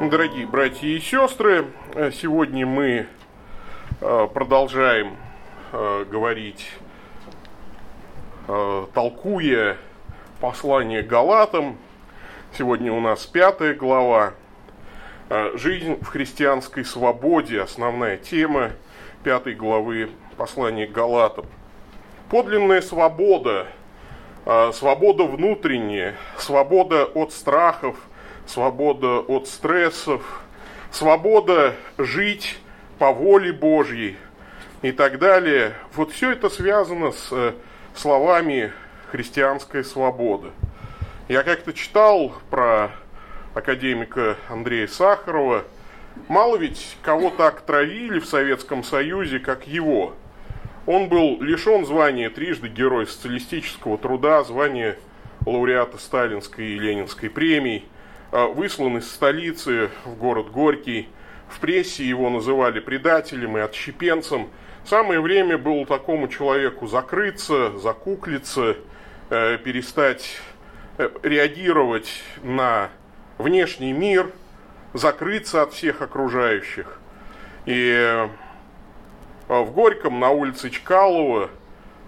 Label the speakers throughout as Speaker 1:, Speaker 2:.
Speaker 1: Дорогие братья и сестры, сегодня мы э, продолжаем э, говорить, э, толкуя послание Галатам. Сегодня у нас пятая глава. Жизнь в христианской свободе, основная тема пятой главы послания Галатам. Подлинная свобода, свобода внутренняя, свобода от страхов – свобода от стрессов, свобода жить по воле Божьей и так далее. Вот все это связано с э, словами христианская свобода. Я как-то читал про академика Андрея Сахарова. Мало ведь кого так травили в Советском Союзе, как его. Он был лишен звания трижды Герой социалистического труда, звания лауреата Сталинской и Ленинской премий – выслан из столицы в город Горький. В прессе его называли предателем и отщепенцем. Самое время было такому человеку закрыться, закуклиться, э, перестать э, реагировать на внешний мир, закрыться от всех окружающих. И в Горьком на улице Чкалова,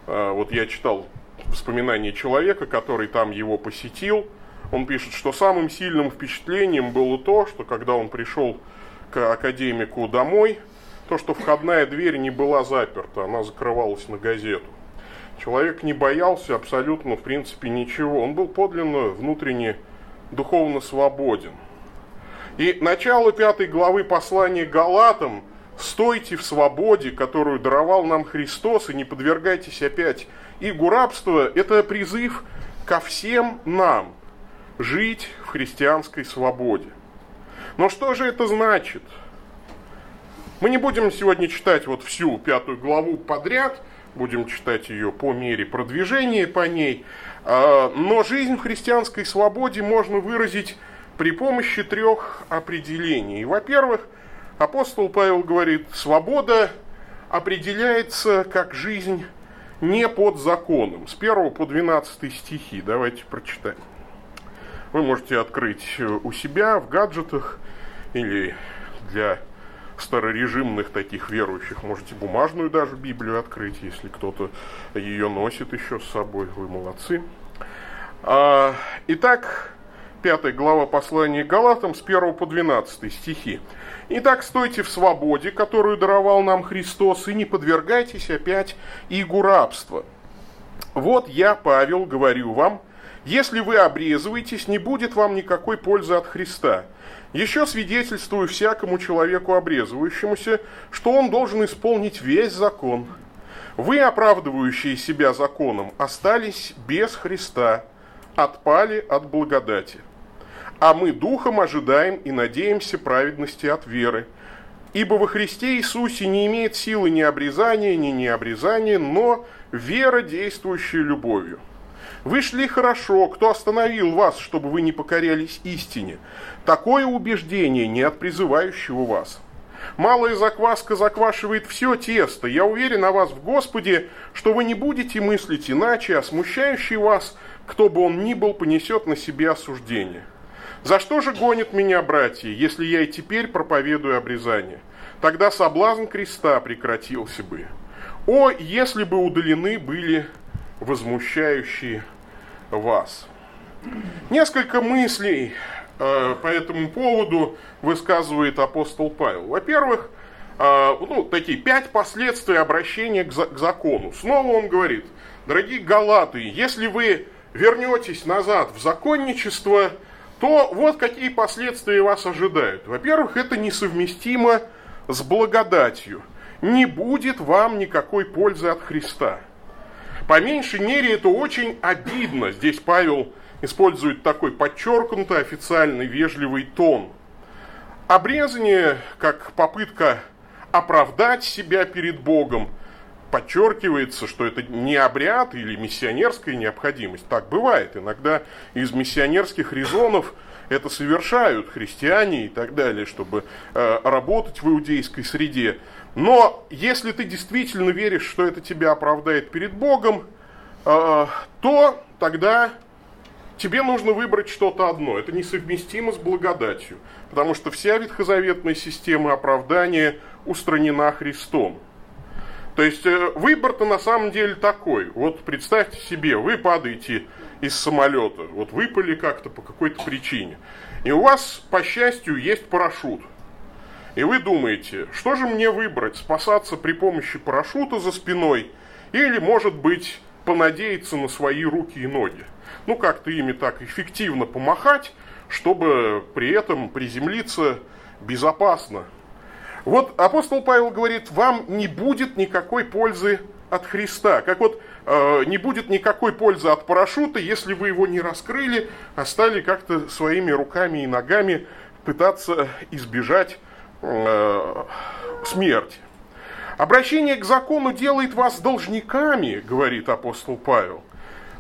Speaker 1: вот я читал воспоминания человека, который там его посетил – он пишет, что самым сильным впечатлением было то, что когда он пришел к академику домой, то, что входная дверь не была заперта, она закрывалась на газету. Человек не боялся абсолютно, в принципе, ничего. Он был подлинно внутренне духовно свободен. И начало пятой главы послания Галатам «Стойте в свободе, которую даровал нам Христос, и не подвергайтесь опять игу рабства» – это призыв ко всем нам – жить в христианской свободе. Но что же это значит? Мы не будем сегодня читать вот всю пятую главу подряд, будем читать ее по мере продвижения по ней, а, но жизнь в христианской свободе можно выразить при помощи трех определений. Во-первых, апостол Павел говорит, свобода определяется как жизнь не под законом. С 1 по 12 стихи. Давайте прочитаем вы можете открыть э, у себя в гаджетах или для старорежимных таких верующих можете бумажную даже Библию открыть, если кто-то ее носит еще с собой. Вы молодцы. А, итак, пятая глава послания Галатам с 1 по 12 стихи. «Итак, стойте в свободе, которую даровал нам Христос, и не подвергайтесь опять игу рабства. Вот я, Павел, говорю вам – если вы обрезываетесь, не будет вам никакой пользы от Христа. Еще свидетельствую всякому человеку обрезывающемуся, что он должен исполнить весь закон. Вы, оправдывающие себя законом, остались без Христа, отпали от благодати. А мы духом ожидаем и надеемся праведности от веры. Ибо во Христе Иисусе не имеет силы ни обрезания, ни необрезания, но вера, действующая любовью. Вы шли хорошо, кто остановил вас, чтобы вы не покорялись истине? Такое убеждение не от призывающего вас. Малая закваска заквашивает все тесто. Я уверен о вас в Господе, что вы не будете мыслить иначе, а смущающий вас, кто бы он ни был, понесет на себе осуждение. За что же гонят меня братья, если я и теперь проповедую обрезание? Тогда соблазн креста прекратился бы. О, если бы удалены были возмущающие вас. Несколько мыслей э, по этому поводу высказывает апостол Павел. Во-первых, э, ну, такие пять последствий обращения к, за, к закону. Снова он говорит, дорогие галаты, если вы вернетесь назад в законничество, то вот какие последствия вас ожидают. Во-первых, это несовместимо с благодатью. Не будет вам никакой пользы от Христа. По меньшей мере это очень обидно. Здесь Павел использует такой подчеркнутый официальный вежливый тон. Обрезание как попытка оправдать себя перед Богом. Подчеркивается, что это не обряд или миссионерская необходимость. Так бывает. Иногда из миссионерских резонов это совершают христиане и так далее, чтобы э, работать в иудейской среде. Но если ты действительно веришь, что это тебя оправдает перед Богом, э, то тогда тебе нужно выбрать что-то одно. Это несовместимо с благодатью, потому что вся ветхозаветная система оправдания устранена Христом. То есть э, выбор-то на самом деле такой. Вот представьте себе, вы падаете из самолета, вот выпали как-то по какой-то причине. И у вас, по счастью, есть парашют. И вы думаете, что же мне выбрать, спасаться при помощи парашюта за спиной или, может быть, понадеяться на свои руки и ноги? Ну, как-то ими так эффективно помахать, чтобы при этом приземлиться безопасно. Вот апостол Павел говорит, вам не будет никакой пользы от Христа. Как вот э, не будет никакой пользы от парашюта, если вы его не раскрыли, а стали как-то своими руками и ногами пытаться избежать э, смерти. Обращение к закону делает вас должниками, говорит апостол Павел.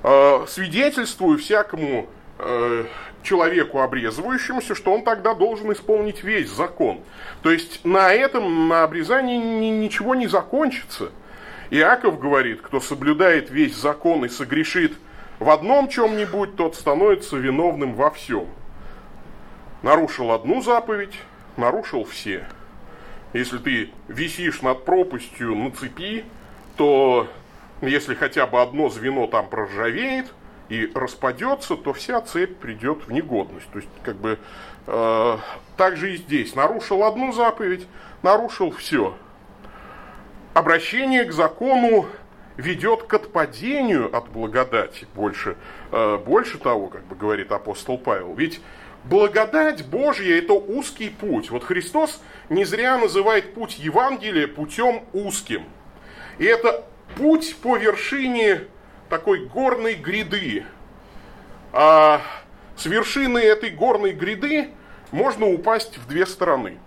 Speaker 1: Э, свидетельствую всякому э, человеку обрезывающемуся, что он тогда должен исполнить весь закон. То есть на этом, на обрезании ничего не закончится. Иаков говорит, кто соблюдает весь закон и согрешит в одном чем-нибудь, тот становится виновным во всем. Нарушил одну заповедь, нарушил все. Если ты висишь над пропастью на цепи, то если хотя бы одно звено там проржавеет и распадется, то вся цепь придет в негодность. То есть, как бы, э, так же и здесь. Нарушил одну заповедь, нарушил все обращение к закону ведет к отпадению от благодати больше, э, больше того, как бы говорит апостол Павел. Ведь благодать Божья – это узкий путь. Вот Христос не зря называет путь Евангелия путем узким. И это путь по вершине такой горной гряды. А с вершины этой горной гряды можно упасть в две стороны.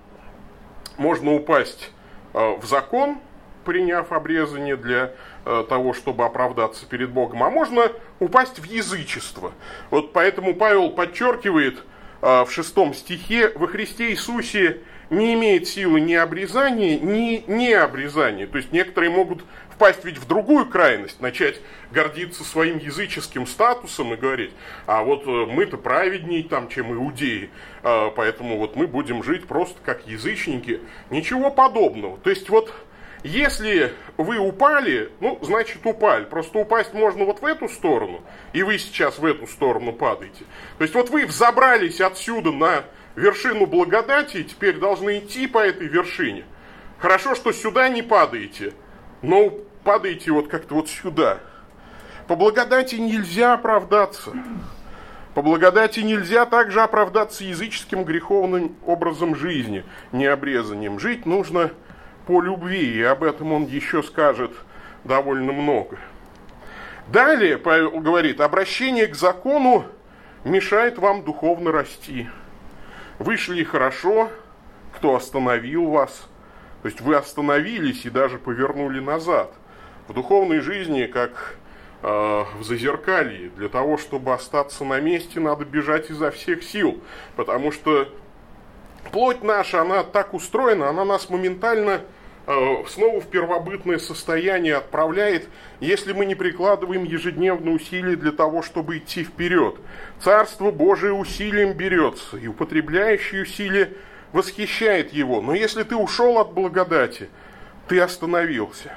Speaker 1: Можно упасть э, в закон – приняв обрезание для э, того, чтобы оправдаться перед Богом, а можно упасть в язычество. Вот поэтому Павел подчеркивает в шестом стихе, во Христе Иисусе не имеет силы ни обрезания, ни необрезания. То есть некоторые могут впасть ведь в другую крайность, начать гордиться своим языческим статусом и говорить, а вот э, мы-то праведней там, чем иудеи, поэтому вот мы будем жить просто как язычники. Ничего подобного. То есть вот если вы упали, ну, значит упали. Просто упасть можно вот в эту сторону, и вы сейчас в эту сторону падаете. То есть вот вы взобрались отсюда на вершину благодати, и теперь должны идти по этой вершине. Хорошо, что сюда не падаете, но падаете вот как-то вот сюда. По благодати нельзя оправдаться. По благодати нельзя также оправдаться языческим греховным образом жизни, необрезанием. Жить нужно по любви, и об этом он еще скажет довольно много. Далее Павел говорит, обращение к закону мешает вам духовно расти. Вышли хорошо, кто остановил вас. То есть вы остановились и даже повернули назад. В духовной жизни, как э, в зазеркалье, для того, чтобы остаться на месте, надо бежать изо всех сил. Потому что плоть наша, она так устроена, она нас моментально снова в первобытное состояние отправляет, если мы не прикладываем ежедневно усилия для того, чтобы идти вперед. Царство Божие усилием берется, и употребляющий усилия восхищает его. Но если ты ушел от благодати, ты остановился.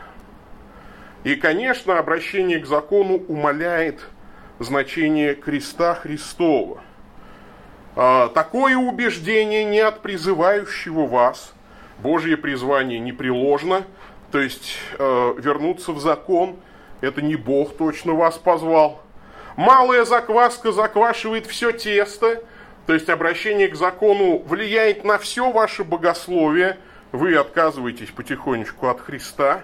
Speaker 1: И, конечно, обращение к закону умаляет значение креста Христова. А, такое убеждение не от призывающего вас – Божье призвание непреложно, то есть э, вернуться в закон, это не Бог точно вас позвал. Малая закваска заквашивает все тесто, то есть обращение к закону влияет на все ваше богословие, вы отказываетесь потихонечку от Христа.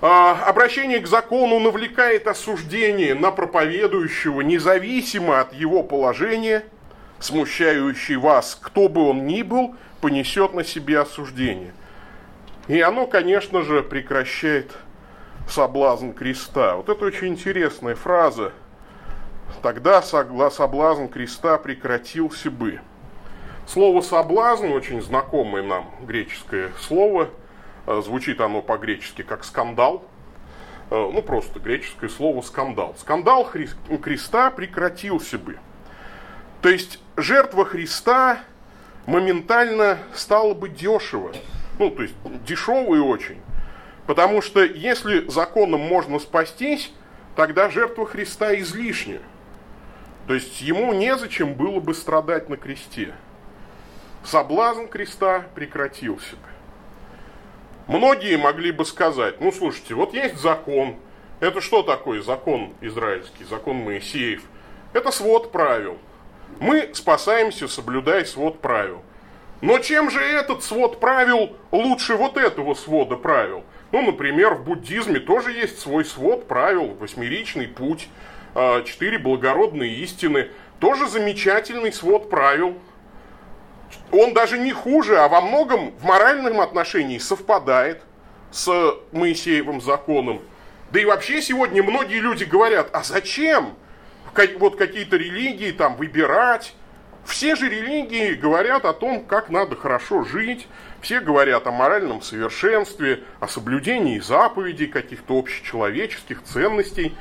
Speaker 1: А, обращение к закону навлекает осуждение на проповедующего, независимо от его положения, смущающий вас, кто бы он ни был, понесет на себе осуждение. И оно, конечно же, прекращает соблазн креста. Вот это очень интересная фраза. Тогда соблазн креста прекратился бы. Слово соблазн, очень знакомое нам греческое слово, звучит оно по-гречески как скандал. э, ну просто греческое слово скандал. Скандал Христа прекратился бы. То есть жертва Христа моментально стала бы дешево. Ну, то есть дешевой очень. Потому что если законом можно спастись, тогда жертва Христа излишняя. То есть ему незачем было бы страдать на кресте. Соблазн креста прекратился бы. Многие могли бы сказать, ну слушайте, вот есть закон. Это что такое закон израильский, закон Моисеев? Это свод правил. Мы спасаемся, соблюдая свод правил. Но чем же этот свод правил лучше вот этого свода правил? Ну, например, в буддизме тоже есть свой свод правил, восьмеричный путь, а, четыре благородные истины. Тоже замечательный свод правил. Он даже не хуже, а во многом в моральном отношении совпадает с Моисеевым законом. Да и вообще сегодня многие люди говорят, а зачем вот какие-то религии там выбирать? Все же религии говорят о том, как надо хорошо жить, все говорят о моральном совершенстве, о соблюдении заповедей, каких-то общечеловеческих ценностей.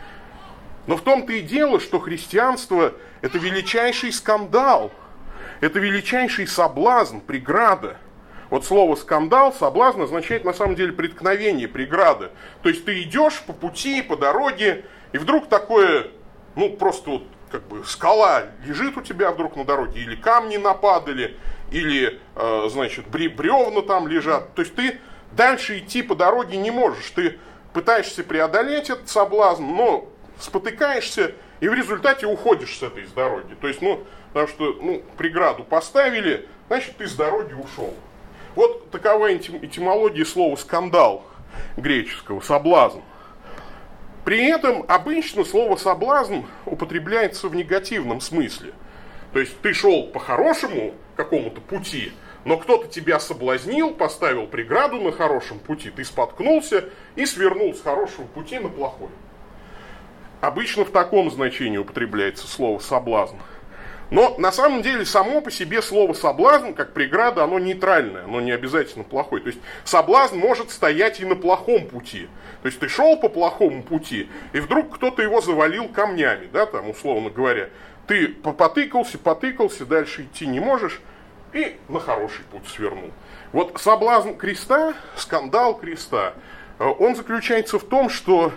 Speaker 1: Но в том-то и дело, что христианство – это величайший скандал, это величайший соблазн, преграда. Вот слово скандал, соблазн означает на самом деле преткновение, преграда. То есть ты идешь по пути, по дороге, и вдруг такое, ну просто вот как бы скала лежит у тебя вдруг на дороге, или камни нападали, или, э, значит, бревна там лежат. То есть ты дальше идти по дороге не можешь. Ты пытаешься преодолеть этот соблазн, но спотыкаешься и в результате уходишь с этой с дороги. То есть, ну, потому что, ну, преграду поставили, значит, ты с дороги ушел. Вот такова этимология слова скандал греческого, соблазн. При этом обычно слово соблазн употребляется в негативном смысле. То есть ты шел по хорошему какому-то пути, но кто-то тебя соблазнил, поставил преграду на хорошем пути, ты споткнулся и свернул с хорошего пути на плохой. Обычно в таком значении употребляется слово соблазн. Но на самом деле само по себе слово соблазн, как преграда, оно нейтральное, оно не обязательно плохое. То есть соблазн может стоять и на плохом пути. То есть ты шел по плохому пути, и вдруг кто-то его завалил камнями, да, там, условно говоря. Ты потыкался, потыкался, дальше идти не можешь, и на хороший путь свернул. Вот соблазн креста, скандал креста, э, он заключается в том, что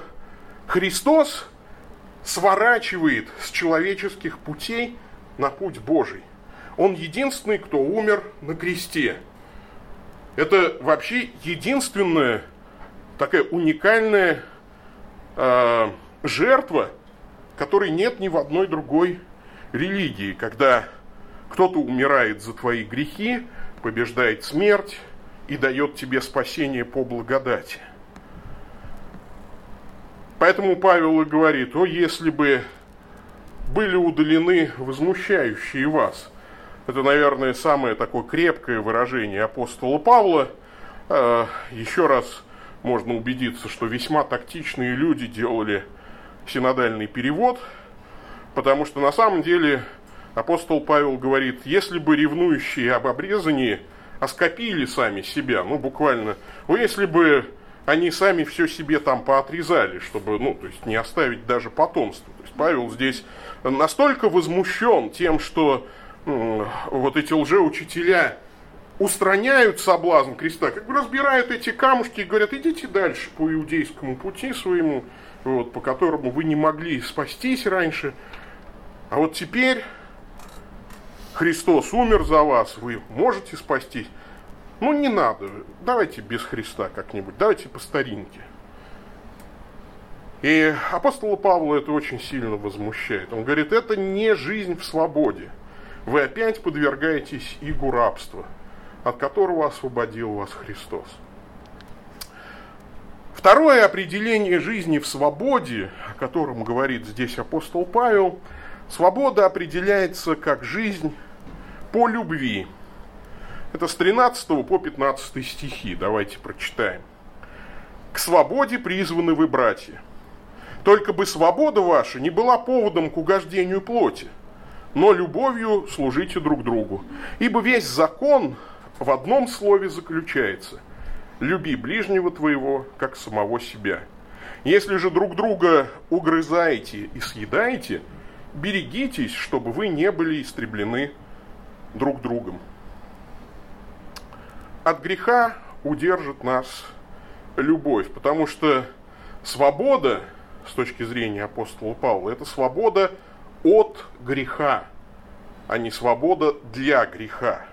Speaker 1: Христос сворачивает с человеческих путей на путь Божий. Он единственный, кто умер на кресте. Это вообще единственная такая уникальная э, жертва, которой нет ни в одной другой религии, когда кто-то умирает за твои грехи, побеждает смерть и дает тебе спасение по благодати. Поэтому Павел и говорит, о, если бы были удалены возмущающие вас. Это, наверное, самое такое крепкое выражение апостола Павла. А, еще раз можно убедиться, что весьма тактичные люди делали синодальный перевод, потому что на самом деле апостол Павел говорит, если бы ревнующие об обрезании оскопили сами себя, ну буквально, ну если бы они сами все себе там поотрезали, чтобы, ну, то есть не оставить даже потомство. То есть Павел здесь настолько возмущен тем, что вот эти лжеучителя устраняют соблазн креста, как бы разбирают эти камушки и говорят, идите дальше по иудейскому пути своему, вот, по которому вы не могли спастись раньше. А вот теперь Христос умер за вас, вы можете спастись. Ну не надо, давайте без Христа как-нибудь, давайте по старинке. И апостола Павла это очень сильно возмущает. Он говорит, это не жизнь в свободе. Вы опять подвергаетесь игу рабства, от которого освободил вас Христос. Второе определение жизни в свободе, о котором говорит здесь апостол Павел, свобода определяется как жизнь по любви. Это с 13 по 15 стихи. Давайте прочитаем. К свободе призваны вы, братья. Только бы свобода ваша не была поводом к угождению плоти, но любовью служите друг другу. Ибо весь закон в одном слове заключается. Люби ближнего твоего, как самого себя. Если же друг друга угрызаете и съедаете, берегитесь, чтобы вы не были истреблены друг другом. От греха удержит нас любовь, потому что свобода, с точки зрения апостола Павла, это свобода от греха, а не свобода для греха.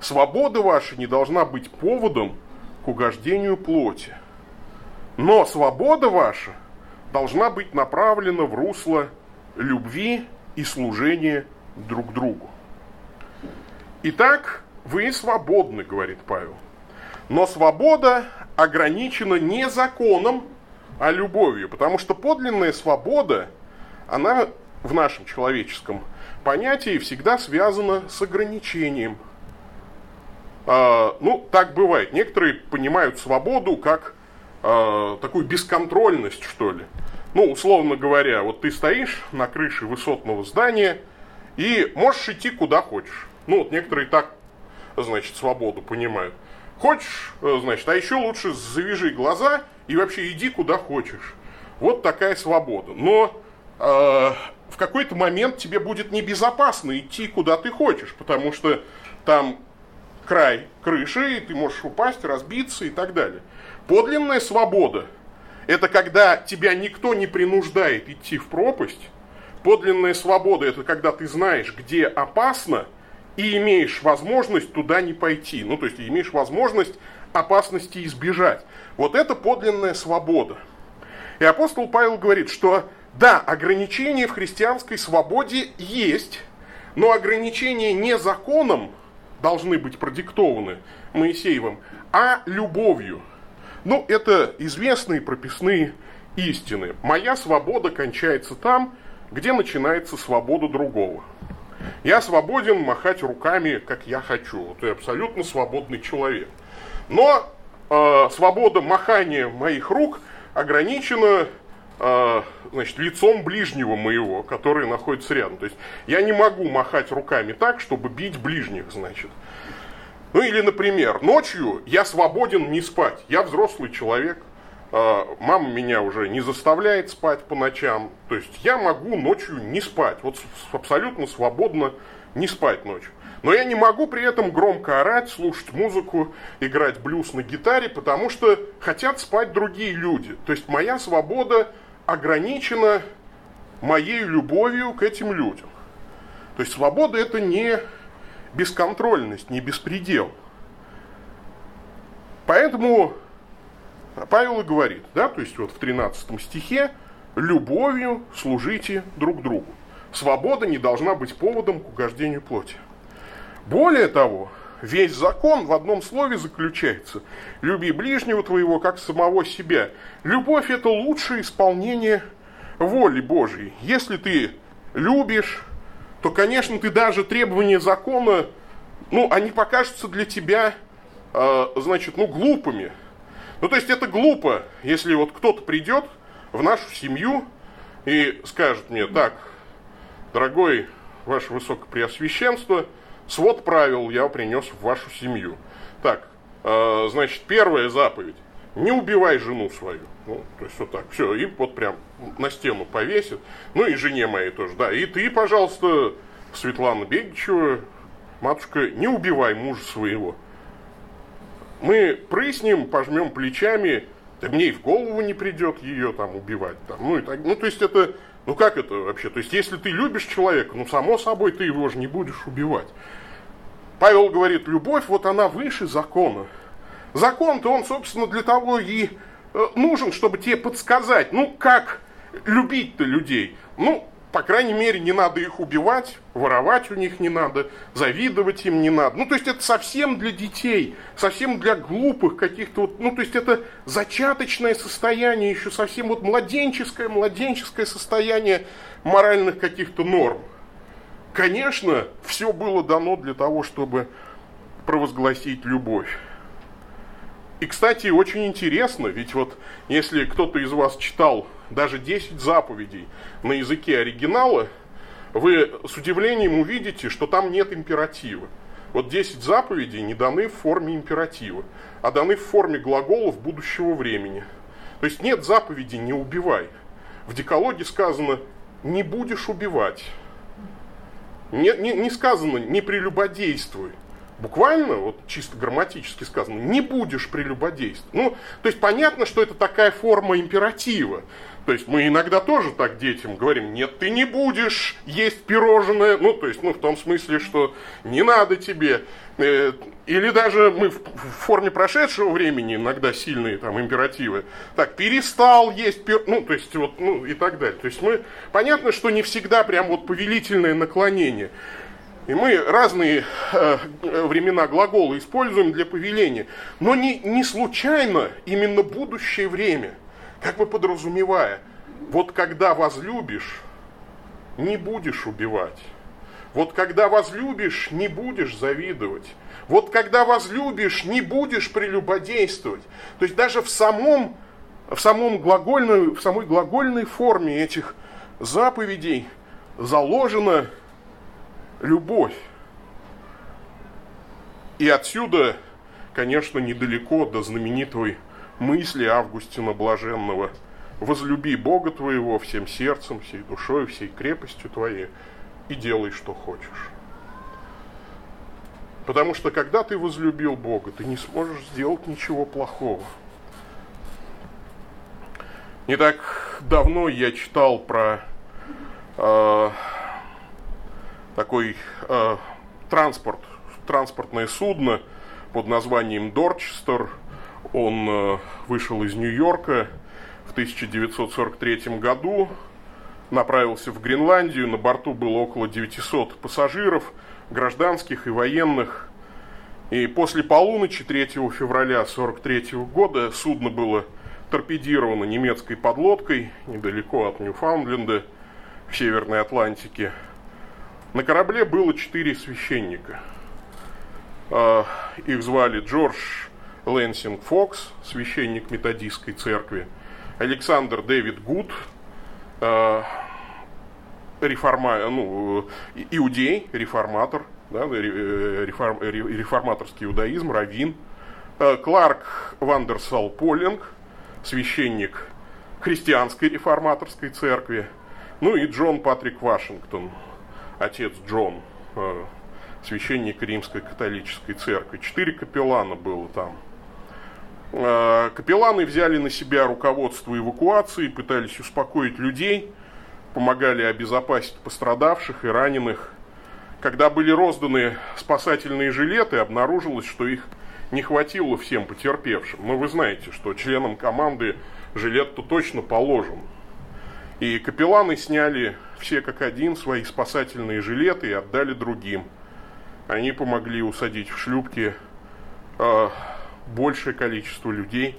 Speaker 1: Свобода ваша не должна быть поводом к угождению плоти. Но свобода ваша должна быть направлена в русло любви и служения друг другу. Итак, вы свободны, говорит Павел. Но свобода ограничена не законом, а любовью. Потому что подлинная свобода, она в нашем человеческом понятии всегда связана с ограничением. А, ну, так бывает. Некоторые понимают свободу как а, такую бесконтрольность, что ли. Ну, условно говоря, вот ты стоишь на крыше высотного здания и можешь идти куда хочешь. Ну, вот некоторые так, значит, свободу понимают. Хочешь, э, значит, а еще лучше завяжи глаза и вообще иди куда хочешь. Вот такая свобода. Но э, в какой-то момент тебе будет небезопасно идти куда ты хочешь, потому что там край крыши, и ты можешь упасть, разбиться и так далее. Подлинная свобода – это когда тебя никто не принуждает идти в пропасть. Подлинная свобода – это когда ты знаешь, где опасно, и имеешь возможность туда не пойти. Ну, то есть имеешь возможность опасности избежать. Вот это подлинная свобода. И апостол Павел говорит, что да, ограничения в христианской свободе есть, но ограничения не законом должны быть продиктованы Моисеевым, а любовью. Ну, это известные прописные истины. Моя свобода кончается там, где начинается свобода другого. Я свободен махать руками, как я хочу. Вот я абсолютно свободный человек. Но э, свобода махания моих рук ограничена э, значит, лицом ближнего моего, который находится рядом. То есть я не могу махать руками так, чтобы бить ближних, значит. Ну или, например, ночью я свободен не спать. Я взрослый человек, э, мама меня уже не заставляет спать по ночам. То есть я могу ночью не спать. Вот абсолютно свободно не спать ночью. Но я не могу при этом громко орать, слушать музыку, играть блюз на гитаре, потому что хотят спать другие люди. То есть моя свобода ограничена моей любовью к этим людям. То есть свобода это не бесконтрольность, не беспредел. Поэтому Павел и говорит, да, то есть вот в 13 стихе, любовью служите друг другу. Свобода не должна быть поводом к угождению плоти. Более того, весь закон в одном слове заключается. Люби ближнего твоего, как самого себя. Любовь – это лучшее исполнение воли Божьей. Если ты любишь, то, конечно, ты даже требования закона, ну, они покажутся для тебя, э, значит, ну, глупыми. Ну, то есть это глупо, если вот кто-то придет в нашу семью и скажет мне, так, дорогой ваше высокопреосвященство – Свод правил я принес в вашу семью. Так, э, значит, первая заповедь. Не убивай жену свою. Ну, то есть вот так. Все, и вот прям на стену повесит. Ну и жене моей тоже, да. И ты, пожалуйста, Светлана Бегичева, матушка, не убивай мужа своего. Мы прыснем, пожмем плечами, да мне и в голову не придет ее там убивать. Там, ну, и так, ну, то есть это, ну как это вообще? То есть если ты любишь человека, ну само собой ты его же не будешь убивать. Павел говорит, любовь, вот она выше закона. Закон-то он, собственно, для того и э, нужен, чтобы тебе подсказать, ну, как любить-то людей. Ну, по крайней мере, не надо их убивать, воровать у них не надо, завидовать им не надо. Ну, то есть это совсем для детей, совсем для глупых каких-то вот, ну, то есть это зачаточное состояние, еще совсем вот младенческое, младенческое состояние моральных каких-то норм. Конечно, все было дано для того, чтобы провозгласить любовь. И, кстати, очень интересно, ведь вот если кто-то из вас читал даже 10 заповедей на языке оригинала, вы с удивлением увидите, что там нет императива. Вот 10 заповедей не даны в форме императива, а даны в форме глаголов будущего времени. То есть нет заповеди «не убивай». В Декалоге сказано «не будешь убивать». Не, не, не сказано «не прелюбодействуй». Буквально, вот чисто грамматически сказано, не будешь прелюбодействовать. Ну, то есть понятно, что это такая форма императива. То есть мы иногда тоже так детям говорим, нет, ты не будешь есть пирожное, ну, то есть, ну, в том смысле, что не надо тебе. Э, или даже мы в форме прошедшего времени иногда сильные там императивы. Так, перестал есть, пир... ну, то есть, вот, ну, и так далее. То есть мы, понятно, что не всегда прям вот повелительное наклонение. И мы разные э, времена глагола используем для повеления. Но не, не случайно именно будущее время – как бы подразумевая, вот когда возлюбишь, не будешь убивать. Вот когда возлюбишь, не будешь завидовать. Вот когда возлюбишь, не будешь прелюбодействовать. То есть даже в самом, в самом глагольной, в самой глагольной форме этих заповедей заложена любовь. И отсюда, конечно, недалеко до знаменитой мысли Августина Блаженного. Возлюби Бога твоего всем сердцем, всей душой, всей крепостью твоей и делай, что хочешь. Потому что когда ты возлюбил Бога, ты не сможешь сделать ничего плохого. Не так давно я читал про э, такой э, транспорт, транспортное судно под названием Дорчестер – он э, вышел из Нью-Йорка в 1943 году, направился в Гренландию, на борту было около 900 пассажиров, гражданских и военных. И после полуночи 3 февраля 1943 года судно было торпедировано немецкой подлодкой недалеко от Ньюфаундленда в Северной Атлантике. На корабле было четыре священника. Э, их звали Джордж Лэнсинг Фокс, священник методистской церкви, Александр Дэвид Гуд, э, реформа, ну, иудей, реформатор, да, э, реформ, реформаторский иудаизм, раввин, э, Кларк Вандерсал Полинг, священник христианской реформаторской церкви, ну и Джон Патрик Вашингтон, отец Джон, э, священник римской католической церкви. Четыре капеллана было там. Э, капелланы взяли на себя руководство эвакуации, пытались успокоить людей, помогали обезопасить пострадавших и раненых. Когда были розданы спасательные жилеты, обнаружилось, что их не хватило всем потерпевшим. Но вы знаете, что членам команды жилет-то точно положен. И капелланы сняли все как один свои спасательные жилеты и отдали другим. Они помогли усадить в шлюпки э, большее количество людей.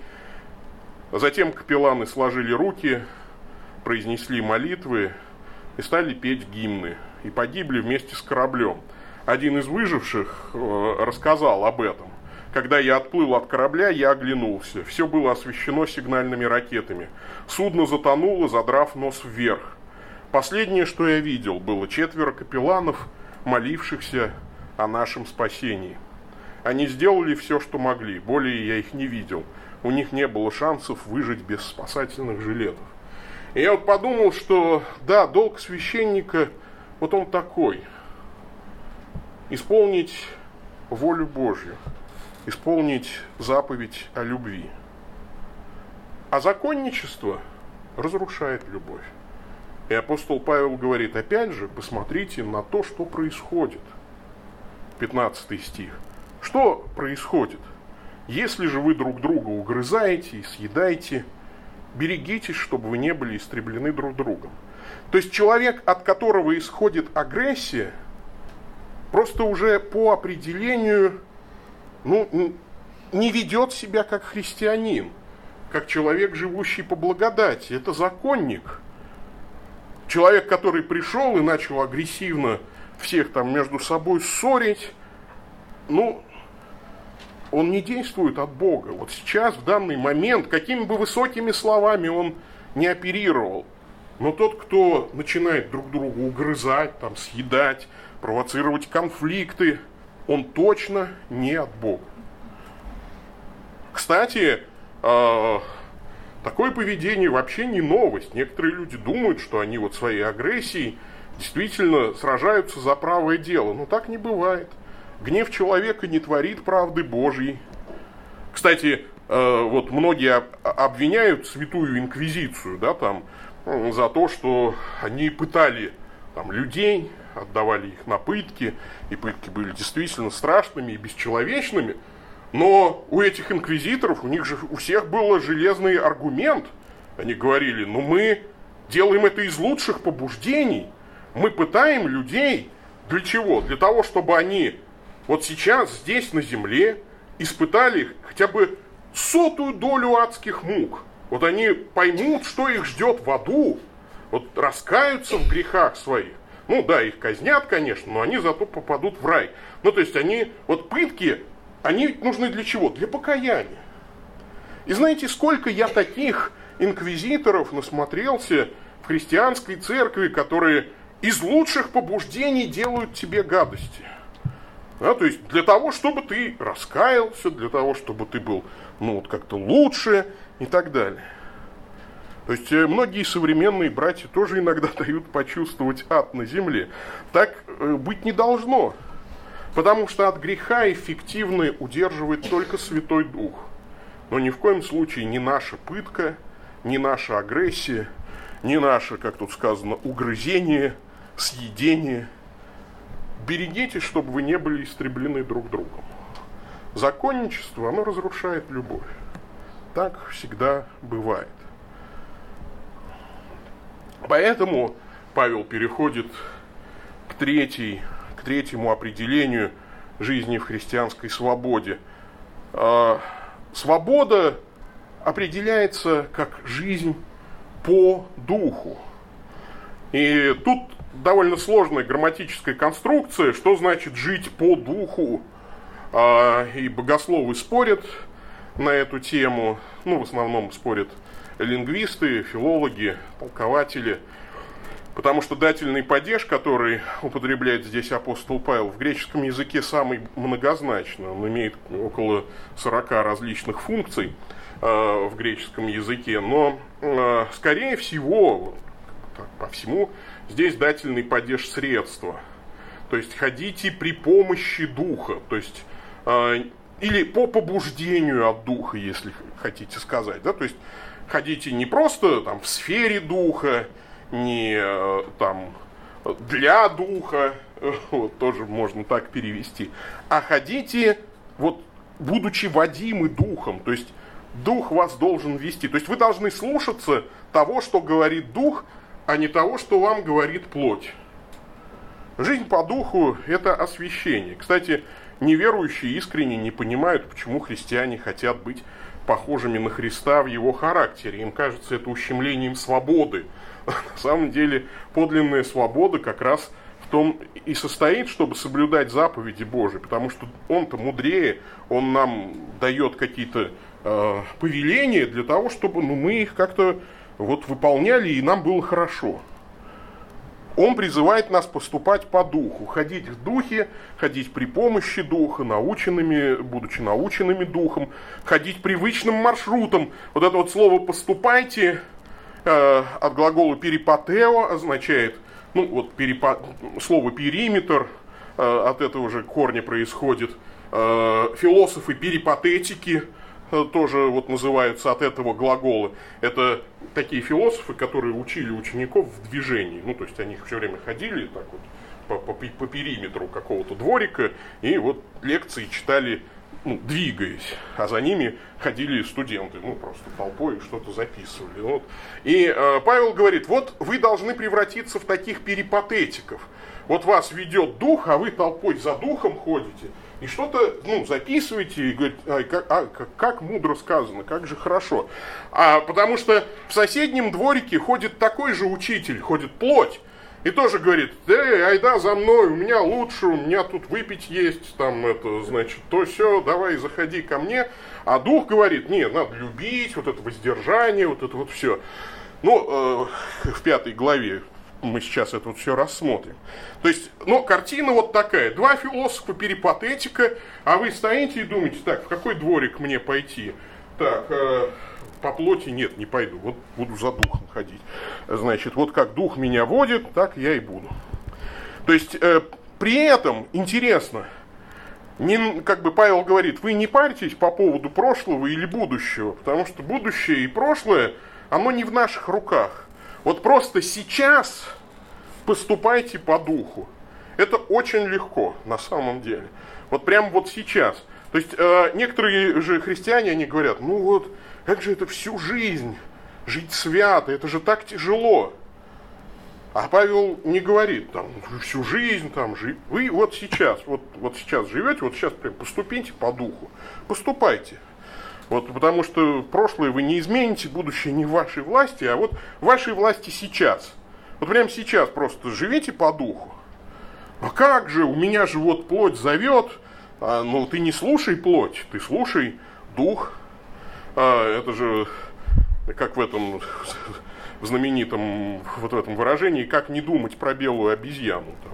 Speaker 1: Затем капелланы сложили руки, произнесли молитвы и стали петь гимны. И погибли вместе с кораблем. Один из выживших э, рассказал об этом. Когда я отплыл от корабля, я оглянулся. Все было освещено сигнальными ракетами. Судно затонуло, задрав нос вверх. Последнее, что я видел, было четверо капелланов, молившихся о нашем спасении. Они сделали все, что могли. Более я их не видел. У них не было шансов выжить без спасательных жилетов. И я вот подумал, что да, долг священника, вот он такой. Исполнить волю Божью. Исполнить заповедь о любви. А законничество разрушает любовь. И апостол Павел говорит, опять же, посмотрите на то, что происходит. 15 стих. Что происходит? Если же вы друг друга угрызаете и съедаете, берегитесь, чтобы вы не были истреблены друг другом. То есть человек, от которого исходит агрессия, просто уже по определению ну, не ведет себя как христианин, как человек, живущий по благодати. Это законник. Человек, который пришел и начал агрессивно всех там между собой ссорить, ну, он не действует от Бога. Вот сейчас, в данный момент, какими бы высокими словами он не оперировал, но тот, кто начинает друг друга угрызать, там, съедать, провоцировать конфликты, он точно не от Бога. Кстати, э, Такое поведение вообще не новость. Некоторые люди думают, что они вот своей агрессией действительно сражаются за правое дело. Но так не бывает. Гнев человека не творит правды Божьей. Кстати, э, вот многие обвиняют святую инквизицию, да, там, за то, что они пытали там, людей, отдавали их на пытки, и пытки были действительно страшными и бесчеловечными. Но у этих инквизиторов, у них же у всех был железный аргумент. Они говорили, ну мы делаем это из лучших побуждений. Мы пытаем людей. Для чего? Для того, чтобы они вот сейчас здесь на земле испытали хотя бы сотую долю адских мук. Вот они поймут, что их ждет в аду, вот раскаются в грехах своих. Ну да, их казнят, конечно, но они зато попадут в рай. Ну то есть они, вот пытки, они нужны для чего? Для покаяния. И знаете, сколько я таких инквизиторов насмотрелся в христианской церкви, которые из лучших побуждений делают тебе гадости. Да, то есть для того, чтобы ты раскаялся, для того, чтобы ты был ну, вот как-то лучше и так далее. То есть э, многие современные братья тоже иногда дают почувствовать ад на земле. Так э, быть не должно. Потому что от греха эффективно удерживает только Святой Дух. Но ни в коем случае не наша пытка, не наша агрессия, не наше, как тут сказано, угрызение, съедение. Берегитесь, чтобы вы не были истреблены друг другом. Законничество, оно разрушает любовь. Так всегда бывает. Поэтому Павел переходит к, третьей, к третьему определению жизни в христианской свободе. А, свобода определяется как жизнь по духу. И тут довольно сложная грамматическая конструкция, что значит жить по духу. А, и богословы спорят на эту тему, ну, в основном спорят лингвисты, филологи, толкователи. Потому что дательный падеж, который употребляет здесь апостол Павел, в греческом языке самый многозначный. Он имеет около 40 различных функций э, в греческом языке. Но, э, скорее всего, по всему, здесь дательный падеж средства. То есть ходите при помощи духа. То есть э, или по побуждению от духа, если хотите сказать. Да? То есть ходите не просто там в сфере духа, не э, там для духа, вот, тоже можно так перевести, а ходите вот будучи водимы духом, то есть дух вас должен вести. То есть вы должны слушаться того, что говорит дух, а не того, что вам говорит плоть. Жизнь по духу – это освящение. Кстати, неверующие искренне не понимают, почему христиане хотят быть похожими на Христа в его характере. Им кажется это ущемлением свободы. На самом деле подлинная свобода как раз в том и состоит, чтобы соблюдать заповеди Божьи, потому что Он-то мудрее, Он нам дает какие-то э, повеления для того, чтобы ну, мы их как-то вот выполняли и нам было хорошо. Он призывает нас поступать по духу, ходить в духе, ходить при помощи духа, наученными, будучи наученными духом, ходить привычным маршрутом. Вот это вот слово «поступайте» э, от глагола «перипатео» означает, ну вот перипа, слово «периметр», э, от этого же корня происходит, э, философы перипатетики – тоже вот называются от этого глагола. Это такие философы, которые учили учеников в движении. Ну, то есть они все время ходили так вот по, по, по периметру какого-то дворика и вот лекции читали ну, двигаясь, а за ними ходили студенты, ну, просто толпой что-то записывали. Вот. И э, Павел говорит, вот вы должны превратиться в таких перипатетиков. Вот вас ведет дух, а вы толпой за духом ходите – и что-то ну, записываете и говорите, а, как, а, как, мудро сказано, как же хорошо. А, потому что в соседнем дворике ходит такой же учитель, ходит плоть, и тоже говорит, эй, айда за мной, у меня лучше, у меня тут выпить есть, там это, значит, то все, давай заходи ко мне. А дух говорит, нет, надо любить, вот это воздержание, вот это вот все. Ну, э, в пятой главе мы сейчас это вот все рассмотрим. То есть, ну, картина вот такая. Два философа, перипатетика, а вы стоите и думаете, так, в какой дворик мне пойти? Так, э, по плоти нет, не пойду, вот буду за духом ходить. Значит, вот как дух меня водит, так я и буду. То есть, э, при этом, интересно, не, как бы Павел говорит, вы не парьтесь по поводу прошлого или будущего, потому что будущее и прошлое, оно не в наших руках. Вот просто сейчас поступайте по духу. Это очень легко на самом деле. Вот прямо вот сейчас. То есть э, некоторые же христиане, они говорят, ну вот, как же это всю жизнь жить свято, это же так тяжело. А Павел не говорит, там, всю жизнь там жить. Вы вот сейчас, вот, вот сейчас живете, вот сейчас прям поступите по духу. Поступайте. Вот потому что прошлое вы не измените, будущее не в вашей власти, а вот в вашей власти сейчас. Вот прямо сейчас просто живите по духу. А как же, у меня же вот плоть зовет, а, ну ты не слушай плоть, ты слушай дух. А, это же как в этом в знаменитом вот в этом выражении, как не думать про белую обезьяну. Там.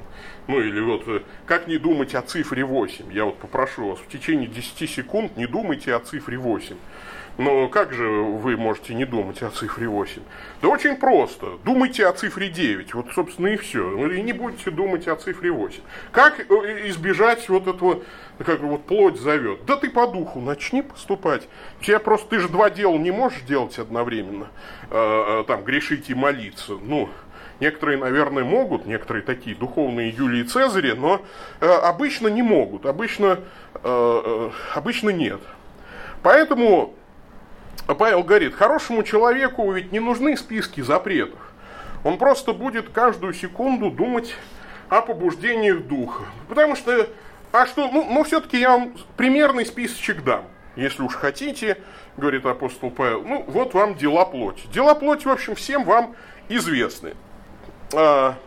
Speaker 1: Ну или вот, э, как не думать о цифре 8. Я вот попрошу вас, в течение 10 секунд не думайте о цифре 8. Но как же вы можете не думать о цифре 8? Да очень просто. Думайте о цифре 9. Вот, собственно, и все. И не будете думать о цифре 8. Как э, избежать вот этого, как вот плоть зовет? Да ты по духу начни поступать. Я просто, ты же два дела не можешь делать одновременно. Э, там, грешить и молиться. Ну, Некоторые, наверное, могут, некоторые такие духовные Юлии Цезари, но э, обычно не могут, обычно, э, э, обычно нет. Поэтому Павел говорит, хорошему человеку ведь не нужны списки запретов. Он просто будет каждую секунду думать о побуждениях духа. Потому что, а что, ну, ну все-таки я вам примерный списочек дам. Если уж хотите, говорит апостол Павел, ну вот вам дела плоти. Дела плоти, в общем, всем вам известны. А,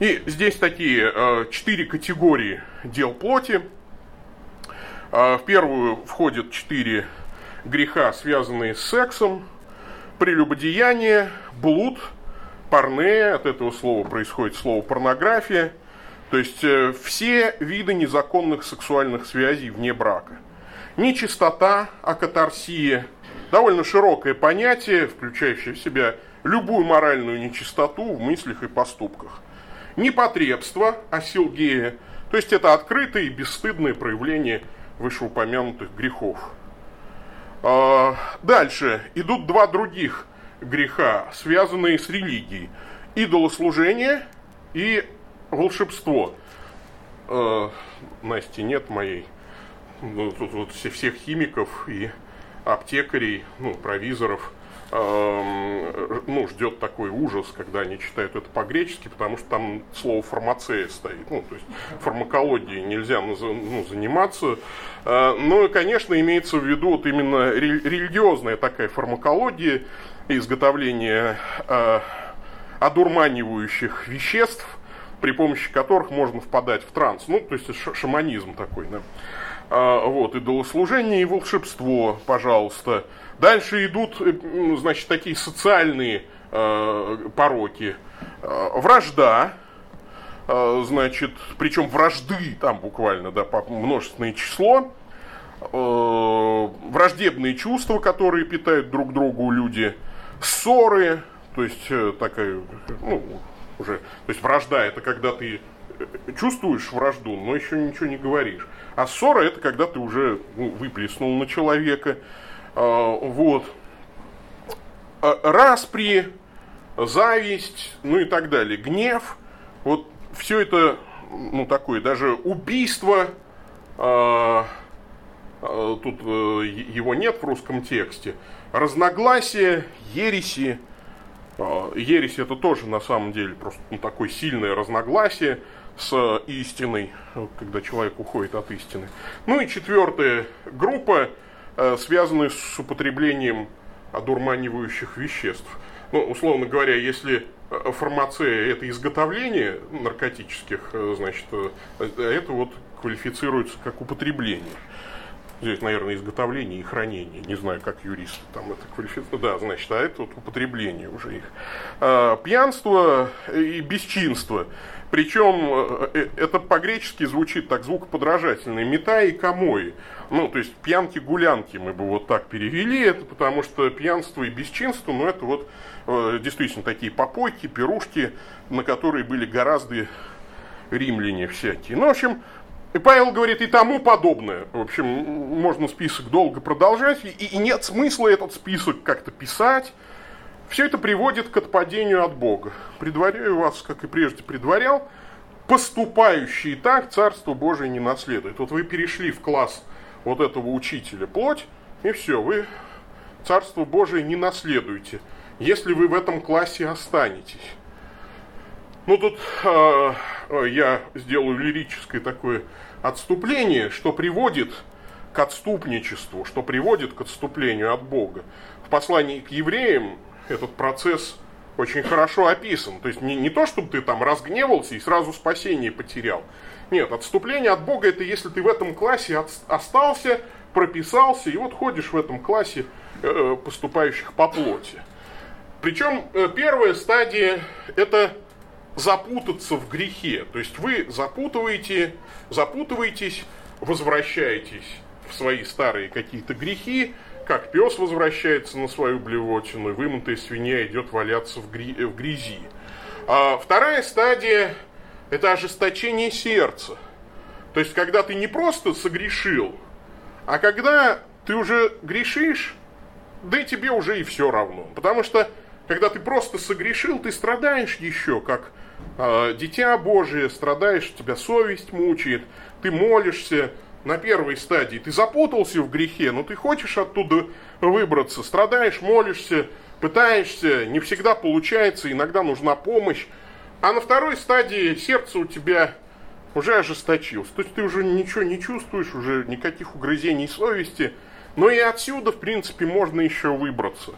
Speaker 1: и здесь такие а, четыре категории дел плоти. А, в первую входят четыре греха, связанные с сексом, прелюбодеяние, блуд, порнея, от этого слова происходит слово порнография, то есть э, все виды незаконных сексуальных связей вне брака. Нечистота, акатарсия, довольно широкое понятие, включающее в себя любую моральную нечистоту в мыслях и поступках. Непотребство, асилгея, то есть это открытое и бесстыдное проявление вышеупомянутых грехов – а, дальше идут два других греха, связанные с религией. Идолослужение и волшебство. А, Насти нет моей. Ну, тут вот всех химиков и аптекарей, ну, провизоров – ну, ждет такой ужас, когда они читают это по-гречески, потому что там слово фармацея стоит. Ну, то есть фармакологией нельзя ну, заниматься. Но, ну, конечно, имеется в виду вот именно религиозная такая фармакология, изготовление а, одурманивающих веществ, при помощи которых можно впадать в транс. Ну, то есть шаманизм такой, да. А, вот, идолослужение и волшебство, пожалуйста. Дальше идут, э, значит, такие социальные э, пороки. Э, вражда, э, значит, причем вражды там буквально, да, множественное число. Враждебные чувства, которые питают друг другу люди. Ссоры, то есть такая, ну, уже, то есть вражда это когда ты чувствуешь вражду, но еще ничего не говоришь. А ссора это когда ты уже ну, выплеснул на человека. А, вот. А, распри, зависть, ну и так далее. Гнев. Вот все это, ну такое, даже убийство, а, тут э, его нет в русском тексте, разногласия, ереси, ересь это тоже на самом деле просто ну, такое сильное разногласие с истиной, когда человек уходит от истины. Ну и четвертая группа Э, связанные с употреблением одурманивающих веществ. Ну, условно говоря, если э, фармация – это изготовление наркотических, э, значит, это вот квалифицируется как употребление. Здесь, наверное, изготовление и хранение. Не знаю, как юристы там это квалифицируют. Да, значит, а это вот употребление уже их. А, пьянство и бесчинство. Причем э, это по-гречески звучит так звукоподражательно. Мета и камой. Ну, то есть пьянки-гулянки мы бы вот так перевели. Это потому что пьянство и бесчинство, ну, это вот э, действительно такие попойки, пирушки, на которые были гораздо римляне всякие. Ну, в общем, и Павел говорит и тому подобное. В общем, можно список долго продолжать, и, и нет смысла этот список как-то писать. Все это приводит к отпадению от Бога. Предваряю вас, как и прежде предварял, поступающие так Царство Божие не наследует. Вот вы перешли в класс вот этого учителя плоть, и все, вы Царство Божие не наследуете, если вы в этом классе останетесь. Ну тут э, я сделаю лирическое такое отступление, что приводит к отступничеству, что приводит к отступлению от Бога. В послании к евреям этот процесс очень хорошо описан. То есть не, не то, чтобы ты там разгневался и сразу спасение потерял. Нет, отступление от Бога это если ты в этом классе от, остался, прописался, и вот ходишь в этом классе э, поступающих по плоти. Причем э, первая стадия это запутаться в грехе. То есть вы запутываете, запутываетесь, возвращаетесь в свои старые какие-то грехи, как пес возвращается на свою блевотину, и вымытая свинья идет валяться в, грязи. А вторая стадия – это ожесточение сердца. То есть, когда ты не просто согрешил, а когда ты уже грешишь, да и тебе уже и все равно. Потому что, когда ты просто согрешил, ты страдаешь еще, как дитя Божие, страдаешь, тебя совесть мучает, ты молишься, на первой стадии ты запутался в грехе, но ты хочешь оттуда выбраться, страдаешь, молишься, пытаешься, не всегда получается, иногда нужна помощь. А на второй стадии сердце у тебя уже ожесточилось. То есть ты уже ничего не чувствуешь, уже никаких угрызений совести. Но и отсюда, в принципе, можно еще выбраться.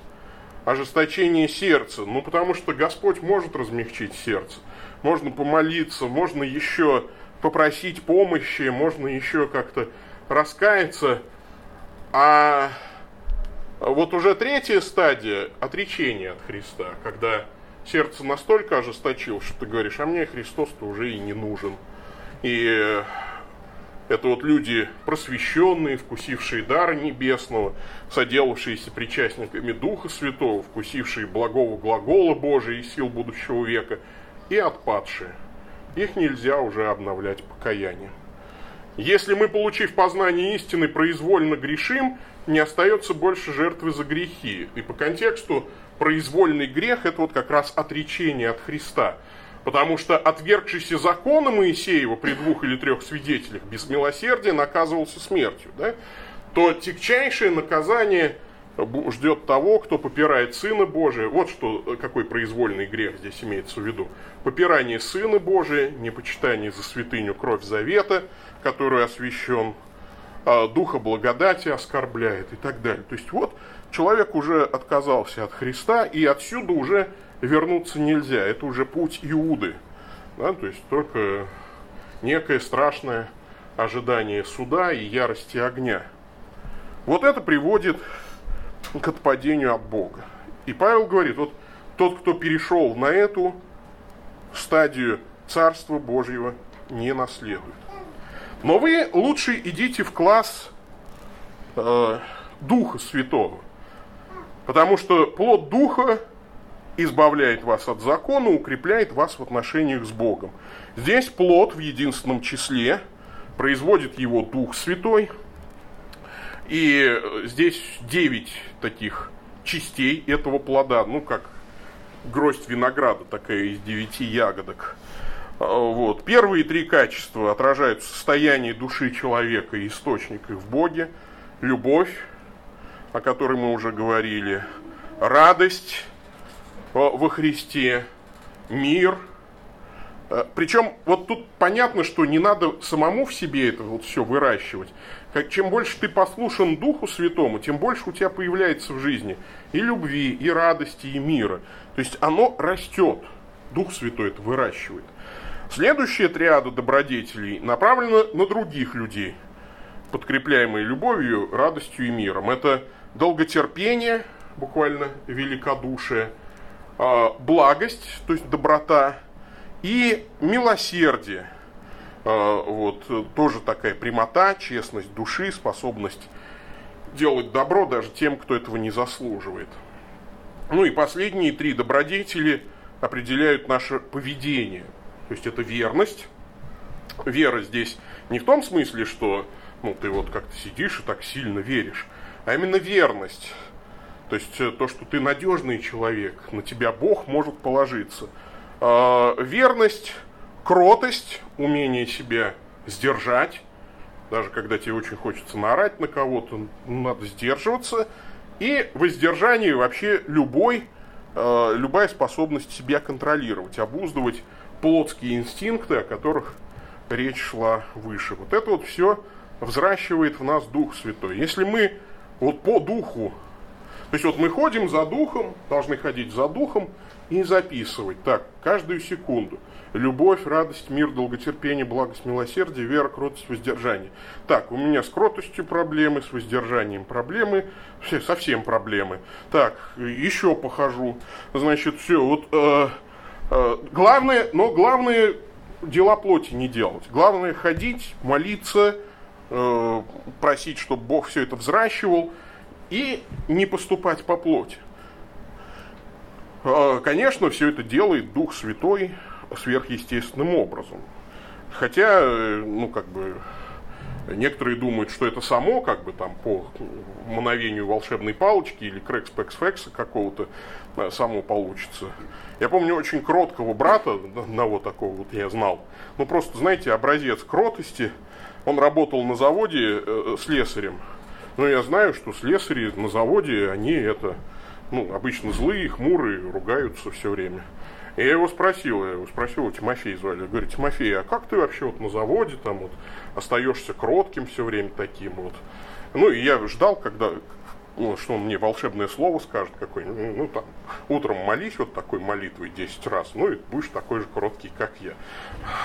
Speaker 1: Ожесточение сердца. Ну, потому что Господь может размягчить сердце. Можно помолиться, можно еще попросить помощи, можно еще как-то раскаяться. А вот уже третья стадия отречения от Христа, когда сердце настолько ожесточилось, что ты говоришь, а мне Христос-то уже и не нужен. И это вот люди просвещенные, вкусившие дара небесного, соделавшиеся причастниками Духа Святого, вкусившие благого глагола Божия и сил будущего века, и отпадшие – их нельзя уже обновлять покаянием. Если мы, получив познание истины, произвольно грешим, не остается больше жертвы за грехи. И по контексту произвольный грех – это вот как раз отречение от Христа. Потому что отвергшийся закона Моисеева при двух или трех свидетелях без милосердия наказывался смертью, да, то тягчайшее наказание – ждет того, кто попирает Сына Божия. Вот что, э, какой произвольный грех здесь имеется в виду. Попирание Сына Божия, непочитание за святыню кровь завета, которую освящен, а, Духа благодати оскорбляет и так далее. То есть вот человек уже отказался от Христа, и отсюда уже вернуться нельзя. Это уже путь Иуды. Да? То есть только некое страшное ожидание суда и ярости огня. Вот это приводит к отпадению от Бога. И Павел говорит, вот тот, кто перешел на эту стадию Царства Божьего, не наследует. Но вы лучше идите в класс э, Духа Святого, потому что плод Духа избавляет вас от закона, укрепляет вас в отношениях с Богом. Здесь плод в единственном числе, производит его Дух Святой – и здесь 9 таких частей этого плода, ну как гроздь винограда такая из 9 ягодок. А, вот. Первые три качества отражают состояние души человека и источник их в Боге, любовь, о которой мы уже говорили, радость во Христе, мир. А, Причем вот тут понятно, что не надо самому в себе это вот все выращивать как, чем больше ты послушан Духу Святому, тем больше у тебя появляется в жизни и любви, и радости, и мира. То есть оно растет. Дух Святой это выращивает. Следующая триада добродетелей направлена на других людей. подкрепляемые любовью, радостью и миром. Это долготерпение, буквально великодушие, а, благость, то есть доброта, и милосердие. А, вот, тоже такая прямота, честность души, способность делать добро даже тем, кто этого не заслуживает. Ну и последние три добродетели определяют наше поведение. То есть это верность. Вера здесь не в том смысле, что ну, ты вот как-то сидишь и так сильно веришь, а именно верность. То есть э, то, что ты надежный человек, на тебя Бог может положиться. А, верность, кротость, умение себя сдержать, даже когда тебе очень хочется наорать на кого-то, надо сдерживаться. И воздержание вообще любой, э, любая способность себя контролировать, обуздывать плотские инстинкты, о которых речь шла выше. Вот это вот все взращивает в нас Дух Святой. Если мы вот по Духу, то есть вот мы ходим за Духом, должны ходить за Духом и записывать так, каждую секунду. Любовь, радость, мир, долготерпение, благость, милосердие, вера, кротость, воздержание. Так, у меня с кротостью проблемы, с воздержанием проблемы, все, совсем проблемы. Так, еще похожу. Значит, все, вот э, э, главное, но главное дела плоти не делать. Главное ходить, молиться, э, просить, чтобы Бог все это взращивал и не поступать по плоти. Э, конечно, все это делает Дух Святой, сверхъестественным образом. Хотя, э, ну, как бы, некоторые думают, что это само, как бы, там, по мановению волшебной палочки или крэкс-пэкс-фэкса какого-то э, само получится. Я помню очень кроткого брата, одного такого вот я знал. Ну, просто, знаете, образец кротости. Он работал на заводе э, слесарем. Но я знаю, что слесари на заводе, они это, ну, обычно злые, хмурые, ругаются все время. И я его спросил, я его спросил, его Тимофей звали, я говорю, Тимофей, а как ты вообще вот на заводе там вот остаешься кротким все время таким вот? Ну, и я ждал, когда, ну, что он мне волшебное слово скажет какое-нибудь, ну, ну, там, утром молись вот такой молитвой 10 раз, ну, и будешь такой же кроткий, как я.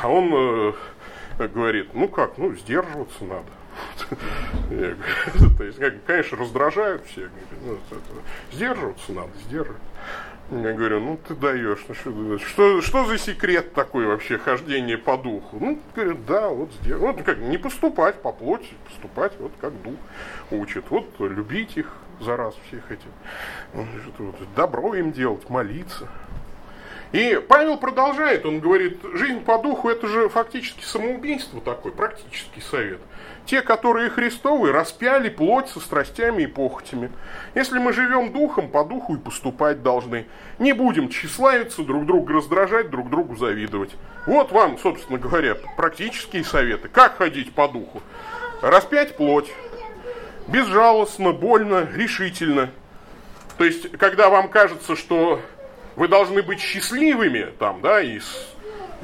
Speaker 1: А он э, говорит, ну как, ну, сдерживаться надо. Говорю, то есть, конечно, раздражают все, ну, сдерживаться надо, сдерживать. Я говорю, ну ты даешь, ну что, что, за секрет такой вообще хождение по духу? Ну, говорит, да, вот сделать. Вот как, не поступать по плоти, поступать вот как дух учит. Вот любить их за раз всех этих. Добро им делать, молиться. И Павел продолжает, он говорит, жизнь по духу это же фактически самоубийство такой, практический совет. Те, которые Христовы, распяли плоть со страстями и похотями. Если мы живем духом, по духу и поступать должны. Не будем тщеславиться, друг друга раздражать, друг другу завидовать. Вот вам, собственно говоря, практические советы. Как ходить по духу? Распять плоть. Безжалостно, больно, решительно. То есть, когда вам кажется, что вы должны быть счастливыми, там, да, и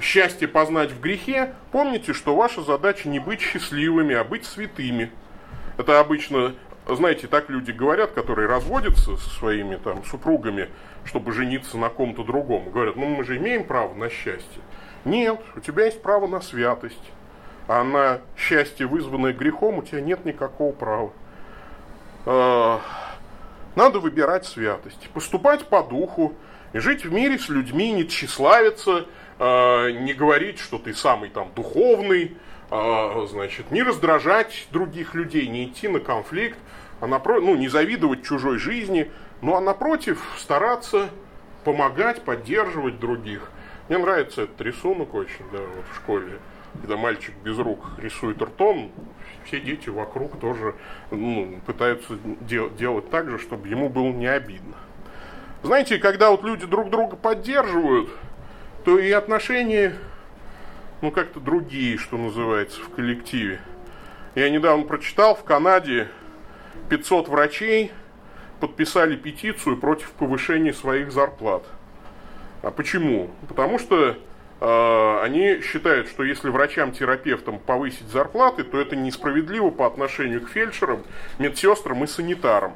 Speaker 1: счастье познать в грехе, помните, что ваша задача не быть счастливыми, а быть святыми. Это обычно, знаете, так люди говорят, которые разводятся со своими там супругами, чтобы жениться на ком-то другом. Говорят, ну мы же имеем право на счастье. Нет, у тебя есть право на святость. А на счастье, вызванное грехом, у тебя нет никакого права. Надо выбирать святость, поступать по духу, и жить в мире с людьми, не тщеславиться, э, не говорить, что ты самый там духовный, э, значит, не раздражать других людей, не идти на конфликт, а напротив, ну, не завидовать чужой жизни, ну а напротив стараться помогать, поддерживать других. Мне нравится этот рисунок очень, да, вот в школе, когда мальчик без рук рисует ртом, все дети вокруг тоже ну, пытаются дел- делать так же, чтобы ему было не обидно. Знаете, когда вот люди друг друга поддерживают, то и отношения, ну, как-то другие, что называется, в коллективе. Я недавно прочитал, в Канаде 500 врачей подписали петицию против повышения своих зарплат. А почему? Потому что они считают, что если врачам-терапевтам повысить зарплаты, то это несправедливо по отношению к фельдшерам, медсестрам и санитарам.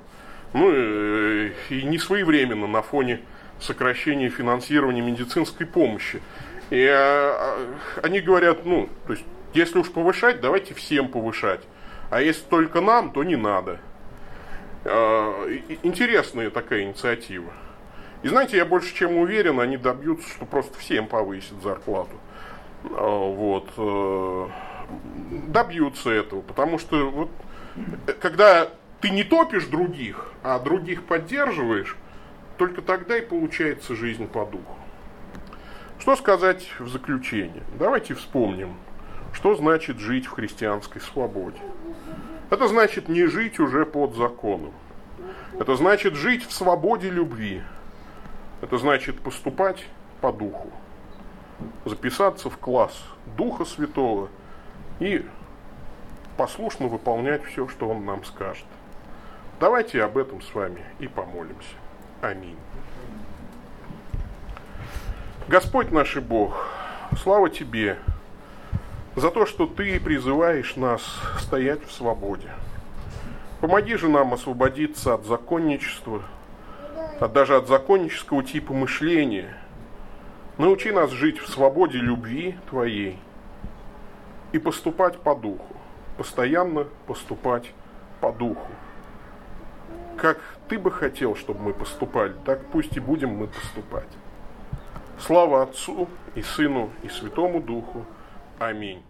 Speaker 1: Ну э, и не своевременно на фоне сокращения финансирования медицинской помощи. И а, они говорят, ну, то есть, если уж повышать, давайте всем повышать. А если только нам, то не надо. А, интересная такая инициатива. И знаете, я больше чем уверен, они добьются, что просто всем повысят зарплату. А, вот. Э, добьются этого, потому что вот, когда ты не топишь других, а других поддерживаешь, только тогда и получается жизнь по духу. Что сказать в заключение? Давайте вспомним, что значит жить в христианской свободе. Это значит не жить уже под законом. Это значит жить в свободе любви. Это значит поступать по духу. Записаться в класс Духа Святого и послушно выполнять все, что Он нам скажет. Давайте об этом с вами и помолимся. Аминь. Господь наш и Бог, слава Тебе за то, что Ты призываешь нас стоять в свободе. Помоги же нам освободиться от законничества, а даже от законнического типа мышления. Научи нас жить в свободе любви Твоей и поступать по духу, постоянно поступать по духу. Как Ты бы хотел, чтобы мы поступали, так пусть и будем мы поступать. Слава Отцу и Сыну и Святому Духу. Аминь.